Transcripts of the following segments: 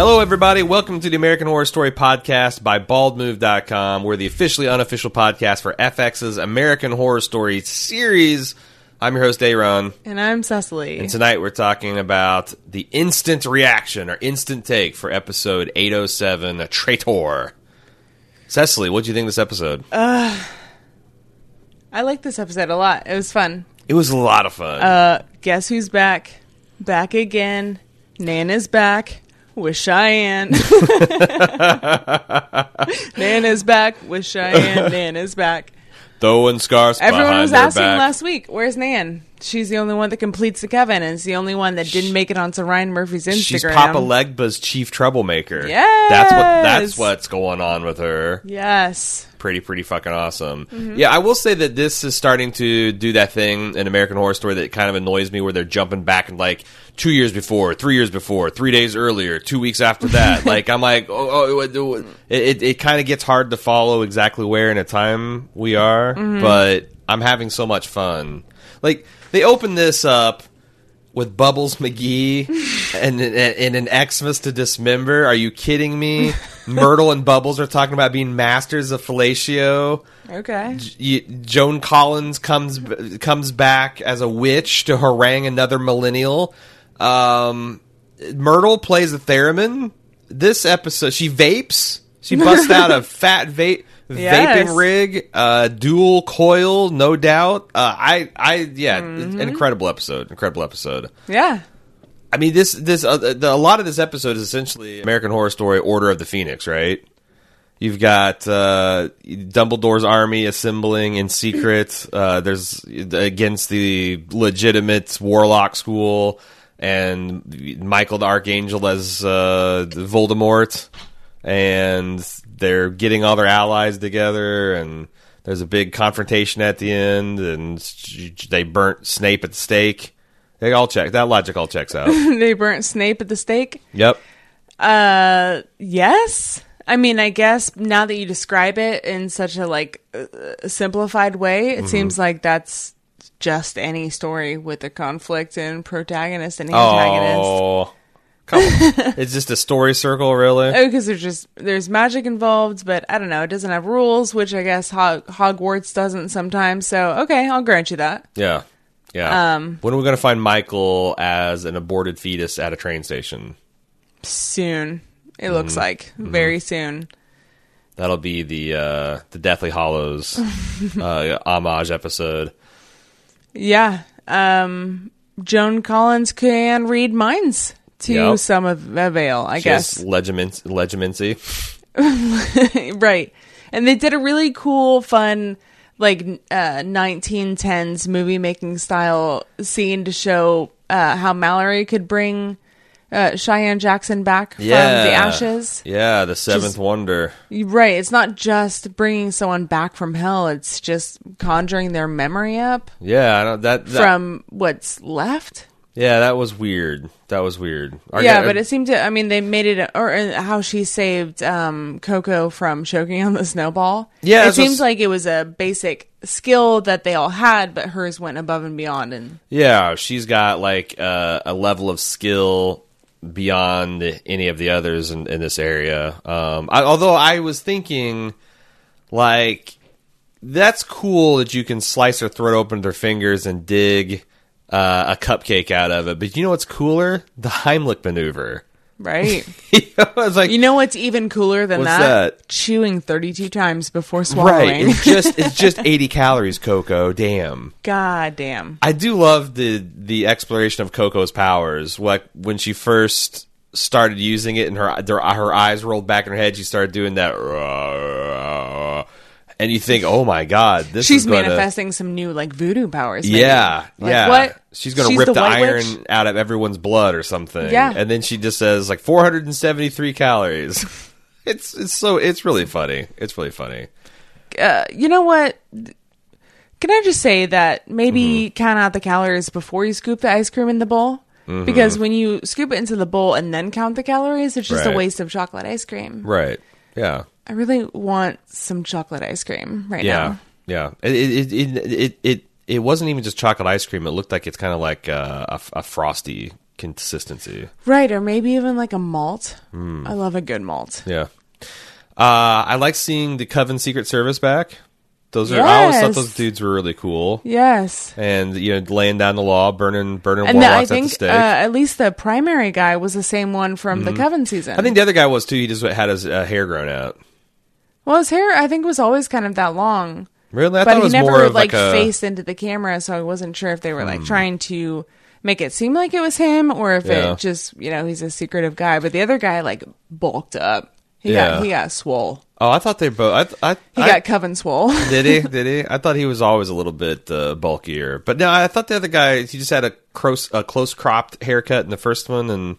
Hello, everybody. Welcome to the American Horror Story Podcast by BaldMove.com. We're the officially unofficial podcast for FX's American Horror Story series. I'm your host, Aaron. And I'm Cecily. And tonight we're talking about the instant reaction or instant take for episode 807, A Traitor. Cecily, what do you think of this episode? I like this episode a lot. It was fun. it was a lot of fun. Uh, guess who's back? Back again. Nana's back with Cheyenne. Nana's back with Cheyenne. Nana's back. Throwing scarves Everyone behind was asking back. last week, where's Nan? She's the only one that completes the coven, and it's the only one that didn't make it onto Ryan Murphy's Instagram. She's Papa Legba's chief troublemaker. Yes! That's what that's what's going on with her. Yes. pretty pretty fucking awesome. Mm-hmm. Yeah, I will say that this is starting to do that thing in American Horror Story that kind of annoys me, where they're jumping back and like two years before, three years before, three days earlier, two weeks after that. like I'm like, oh, oh it, it, it, it kind of gets hard to follow exactly where in a time we are, Mm-hmm. but I'm having so much fun. Like they open this up with Bubbles McGee and, and, and an Xmas to dismember. Are you kidding me? Myrtle and Bubbles are talking about being masters of fellatio. Okay. You, Joan Collins comes comes back as a witch to harangue another millennial. Um, Myrtle plays a theremin. This episode, she vapes. She busts out a fat vape Yes. vaping rig, uh, dual coil, no doubt. Uh, I, I, yeah, an incredible episode. Incredible episode. Yeah. I mean, this, this, uh, the, a lot of this episode is essentially American Horror Story: Order of the Phoenix, right? You've got uh, Dumbledore's army assembling in secret. Uh, there's against the legitimate warlock school, and Michael the Archangel as uh, Voldemort, and they're getting all their allies together, and there's a big confrontation at the end, and they burnt Snape at the stake. They all check that logic all checks out. they burnt Snape at the stake. yep. Uh, yes. I mean, I guess now that you describe it in such a like uh, simplified way, Mm-hmm. it seems like that's just any story with a conflict and protagonist and antagonist. Oh, come on. it's just a story circle, really. Oh, because there's just there's magic involved, but I don't know. It doesn't have rules, which I guess Hog- Hogwarts doesn't sometimes. So okay, I'll grant you that. Yeah, yeah. Um, when are we going to find Michael as an aborted fetus at a train station? Soon, it Mm-hmm. looks like very soon. That'll be the uh, the Deathly Hallows uh, homage episode. Yeah. Um, Joan Collins can read minds to Yep. some of avail, I guess. Just legiment- legimancy. right. And they did a really cool, fun, like uh, 1910s movie making style scene to show uh, how Mallory could bring uh, Cheyenne Jackson back from the ashes. Yeah, the seventh Just- wonder. Right. It's not just bringing someone back from hell, it's just conjuring their memory up Yeah, that, that from what's left. Yeah, that was weird. That was weird. Yeah, but it seemed to. I mean, they made it, or uh, how she saved um, Coco from choking on the snowball. Yeah, it seems like it was a basic skill that they all had, but hers went above and beyond. And Yeah, she's got like uh, a level of skill beyond any of the others in, in this area. Um, I, although I was thinking, like, that's cool that you can slice her throat open with her fingers and dig uh, a cupcake out of it. But you know what's cooler? The Heimlich maneuver. right, you know, it's like you know what's even cooler than that? that? Chewing thirty-two times before swallowing. right. It's just it's just eighty calories, Coco. Damn. God damn. I do love the the exploration of Coco's powers. Like when she first started using it, and her her, her eyes rolled back in her head, she started doing that, and you think, "Oh my god, this She's gonna, manifesting some new like voodoo powers. maybe. Yeah, Like, yeah. What? She's gonna She's rip the the, iron Witch? out of everyone's blood or something. Yeah. and then she just says like 473 calories. it's it's so it's really funny. It's really funny. uh, you know what? Can I just say that maybe Mm-hmm. count out the calories before you scoop the ice cream in the bowl? Because when you scoop it into the bowl and then count the calories, it's just Right. a waste of chocolate ice cream. Right? Yeah. I really want some chocolate ice cream right Yeah, now. yeah. It it, it it it it wasn't even just chocolate ice cream. It looked like it's kind of like uh, a, a frosty consistency. Right, or maybe even like a malt. Hmm. I love a good malt. Yeah. Uh, I like seeing the Coven Secret Service back. Those are I always thought those dudes were really cool. Yes. And you know, laying down the law, burning burning And the, I warlocks at the think uh, at least the primary guy was the same one from the Coven season. I think the other guy was too. He just had his uh, hair grown out. Well, his hair I think was always kind of that long, Really, I but thought it he was never like, a. Hmm. faced into the camera, so I wasn't sure if they were like trying to make it seem like it was him or if Yeah. it just you know he's a secretive guy. But the other guy like bulked up. He Yeah. got he got swole. Oh, I thought they both. I, I, He I- got Coven swole. did he? Did he? I thought he was always a little bit uh, bulkier, but no, I thought the other guy he just had a close a close cropped haircut in the first one, and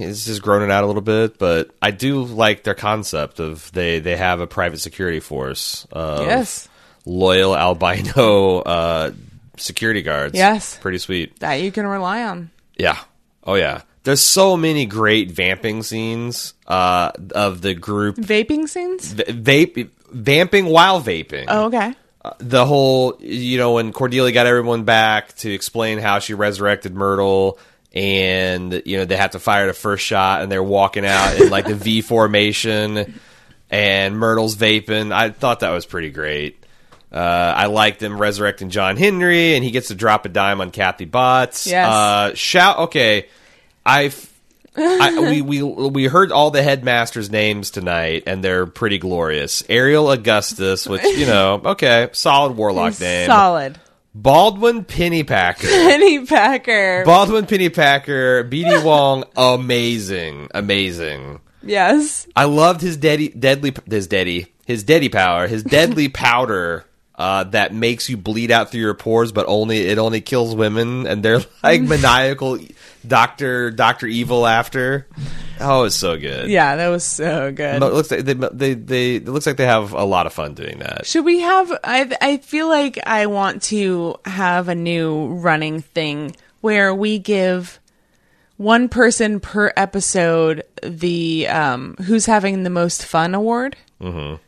he's just grown it out a little bit. But I do like their concept of they they have a private security force. Of Yes. loyal albino uh, security guards. Yes. pretty sweet. that you can rely on. Yeah. Oh yeah. There's so many great vamping scenes uh, of the group Vaping scenes. v- vape vamping while vaping. Oh, okay. Uh, the whole you know when Cordelia got everyone back to explain how she resurrected Myrtle and you know they have to fire the first shot and they're walking out in like the V formation and Myrtle's vaping. I thought that was pretty great. Uh, I liked them resurrecting John Henry and he gets to drop a dime on Kathy Bates. Yes. Uh, shout. Okay, I. I, we we we heard all the headmasters' names tonight, and they're pretty glorious. Ariel Augustus, which you know, okay, solid warlock name. Solid. Baldwin Pennypacker. Penny Packer. Baldwin Pennypacker. BD Wong, amazing, amazing. yes. I loved his deadly, deadly, his deadly, his deadly power, his deadly powder. Uh, that makes you bleed out through your pores, but only it only kills women, and they're like maniacal Doctor Doctor Evil after. Oh, it's so good. Yeah, that was so good. But it looks like they, they they it looks like they have a lot of fun doing that. Should we have? I I feel like I want to have a new running thing where we give one person per episode the um who's having the most fun award.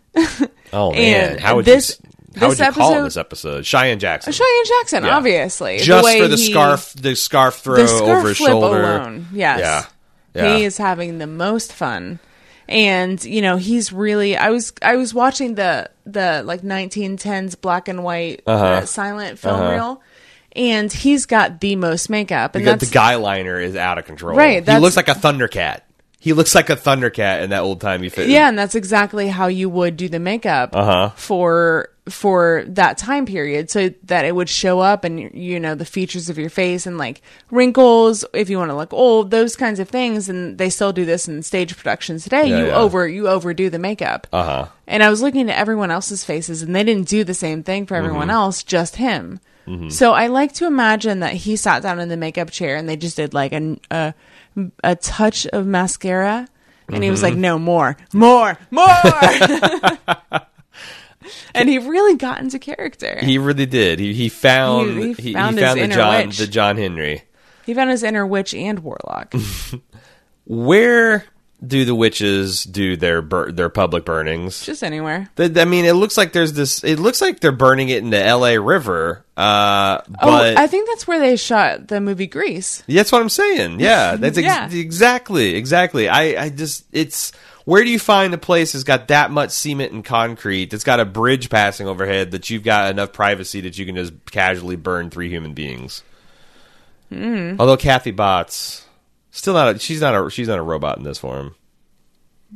Oh man, how would this- you how would this you call episode- this episode? Cheyenne Jackson, Cheyenne Jackson, Yeah. obviously, just way for the he- scarf, the scarf throw the scarf over his shoulder. alone. Yes, Yeah, yeah. he is having the most fun, and you know he's really. I was I was watching the the like 1910s black and white Uh-huh. uh, silent film reel, and he's got the most makeup, and that's the guy liner is out of control. Right, he looks like a Thundercat. He looks like a Thundercat in that old timey fit. yeah, and that's exactly how you would do the makeup Uh-huh. for for that time period, so that it would show up and you know the features of your face and like wrinkles if you want to look old, those kinds of things. And they still do this in stage productions today. Yeah, you yeah. over you overdo the makeup. Uh huh. And I was looking at everyone else's faces, and they didn't do the same thing for everyone Mm-hmm. else, just him. So I like to imagine that he sat down in the makeup chair and they just did like a a, a touch of mascara, and he was Mm-hmm. like, "No more, more, more." and he really got into character. He, really did. He he found He- he, he he found found, the John witch. the John Henry. He found his inner witch and warlock. Where do the witches do their bur- their public burnings? just anywhere. The- I mean, it looks like there's this. It looks like they're burning it in the L.A. River. Uh, but oh, I think that's where they shot the movie Grease. that's what I'm saying. Yeah, that's ex- Yeah. exactly exactly. I I just it's where do you find a place that's got that much cement and concrete that's got a bridge passing overhead that you've got enough privacy that you can just casually burn three human beings? Hmm. Although Kathy Bates still not a, she's not a she's not a robot in this form.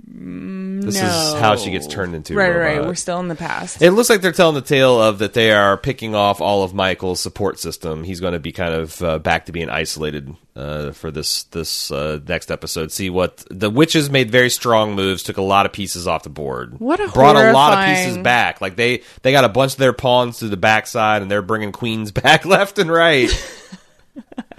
This no. is how she gets turned into right, robot. right. We're still in the past. It looks like they're telling the tale of that they are picking off all of Michael's support system. He's going to be kind of uh, back to being isolated uh, for this this uh, next episode. See what the witches made very strong moves, took a lot of pieces off the board. What a brought a lot of pieces back. Like they they got a bunch of their pawns to the backside, and they're bringing queens back left and right.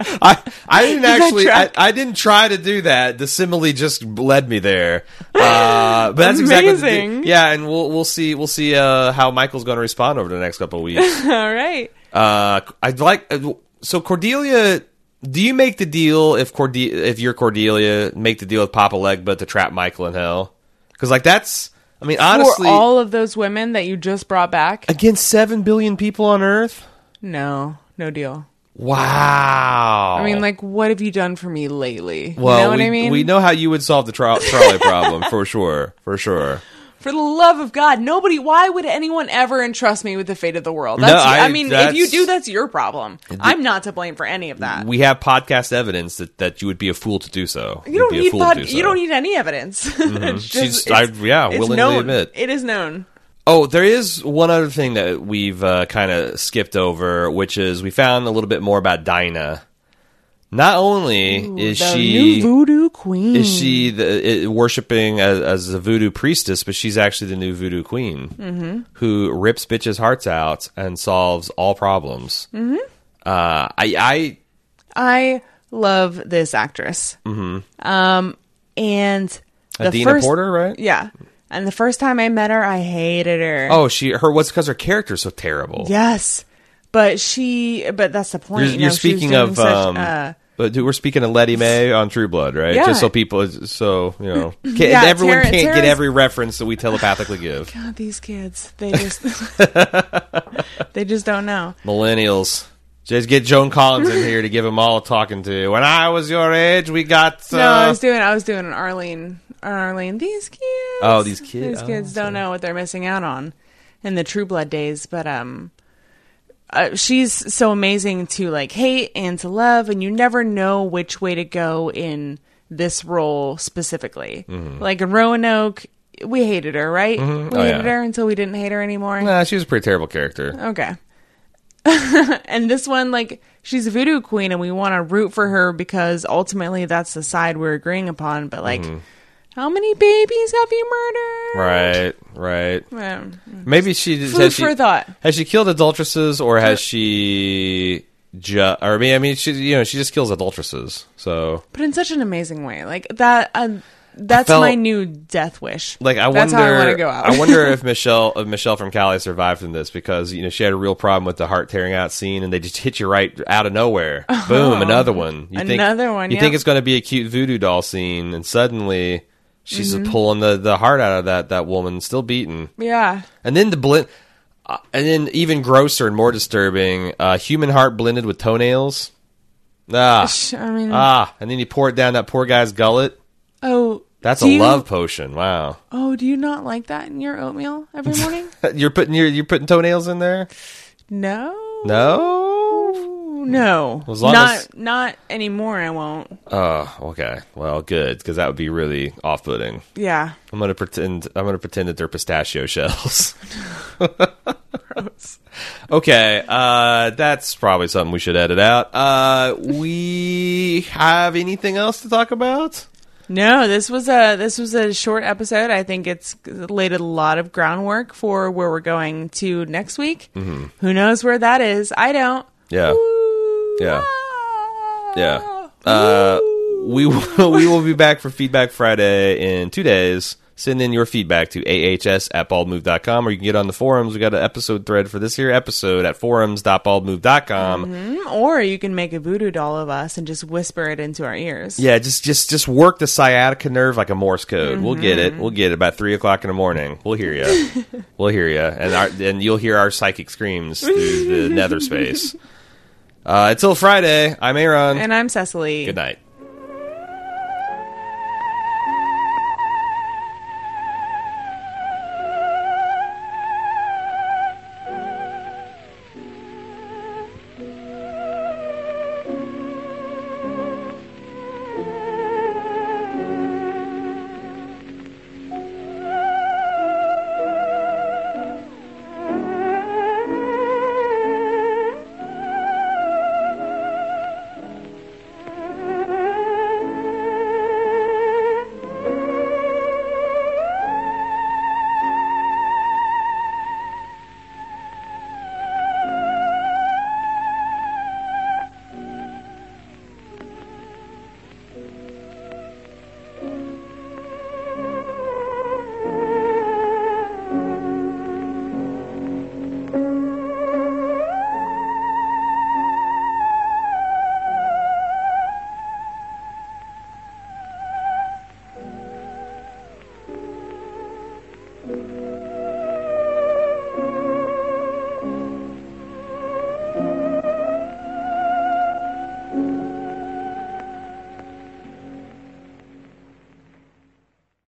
I I didn't actually I. I didn't try to do that. The simile just led me there. Uh, but that's exactly the- Amazing. yeah, and we'll we'll see we'll see uh, how Michael's going to respond over the next couple of weeks. All right. uh, I'd like uh, so Cordelia. Do you make the deal if Cordelia if you're Cordelia, make the deal with Papa Legba to trap Michael in hell? Because like that's I mean honestly For all of those women that you just brought back? against seven billion people on Earth. No, no deal. Wow. I mean, like, what have you done for me lately? well, you know what we, I mean? we know how you would solve the tro- trolley problem for sure, for sure. For the love of God, nobody. Why would anyone ever entrust me with the fate of the world? No, That's, I- I, mean, if you do, that's your problem. I'm not to blame for any of that. We have podcast evidence that, that you would be a fool to do so. you don't You'd be a need pod- do so. you don't need any evidence. Mm-hmm. She's- just- I- yeah, willingly known. admit. it is known. Oh, there is one other thing that we've uh, kind of skipped over, which is we found a little bit more about Dinah. Not only is she the she new voodoo queen? is she the, uh, worshiping as, as a voodoo priestess, but she's actually the new voodoo queen Mm-hmm. who rips bitches' hearts out and solves all problems. Mm-hmm. Uh, I, I I love this actress. Mm-hmm. Um, and the Adina first, Porter, right? Yeah, and the first time I met her, I hated her. Oh, she her what's because her character's so terrible. yes, but she. But that's the point. You're, you you're speaking of, such, um, uh, but we're speaking of Lettie Mae on True Blood, right? Yeah. Just so people, so you know, can't, Yeah, everyone Tara- can't get every reference that we telepathically give. God, these kids, they just they just don't know. Millennials, just get Joan Collins in here to give them all a talking to. When I was your age, we got. Uh, No, I was doing I was doing an Arlene Arlene. These kids. Oh, these kids. These kids don't know what they're missing out on in the True Blood days, but um uh, she's so amazing to like hate and to love and you never know which way to go in this role specifically. Mm-hmm. Like in Roanoke, we hated her, right? We Oh, hated yeah. her until we didn't hate her anymore. Nah, she was a pretty terrible character. Okay. and this one, like, she's a voodoo queen, and we want to root for her because ultimately that's the side we're agreeing upon. But like, how many babies have you murdered? Right, right. Um, Maybe she Food has she, for thought. Has she killed adulteresses, or has she? Ju- or I mean, I mean, she you know she just kills adulteresses. So but in such an amazing way, like that. Uh, that's felt- my new death wish. like I that's wonder, I want to go out. I wonder if Michelle, if Michelle from Cali survived from this because you know she had a real problem with the heart tearing out scene, and they just hit you right out of nowhere. Boom, another one. You think, Another one, You yeah. think it's going to be a cute voodoo doll scene, and suddenly she's Mm-hmm. pulling the the heart out of that that woman, still beaten. yeah. And then the blend, uh, and then even grosser and more disturbing, uh, human heart blended with toenails. Ah, I mean, ah, and then you pour it down that poor guy's gullet. oh, That's a you- love potion. Wow. Oh, do you not like that in your oatmeal every morning? You're putting your you're putting toenails in there? no. No. No. As long not as- not anymore. I won't. Oh, okay. Well, good because that would be really off-putting. Yeah. I'm gonna pretend. I'm gonna pretend that they're pistachio shells. okay, uh, that's probably something we should edit out. Uh, we have anything else to talk about? No, this was a this was a short episode. I think it's laid a lot of groundwork for where we're going to next week. Mm-hmm. Who knows where that is? I don't. Yeah, Ooh, Yeah. ah, yeah. Uh, we will, we will be back for Feedback Friday in two days. Send in your feedback to ahs at baldmove.com or you can get on the forums. We got an episode thread for this here episode at forums.baldmove.com. Or you can make a voodoo doll of us and just whisper it into our ears. Yeah, just just just work the sciatica nerve like a Morse code. We'll get it. We'll get it about three o'clock in the morning. We'll hear you. we'll hear you, and our, and you'll hear our psychic screams through the nether space. Uh, until Friday, I'm Aaron. And I'm Cecily. Good night.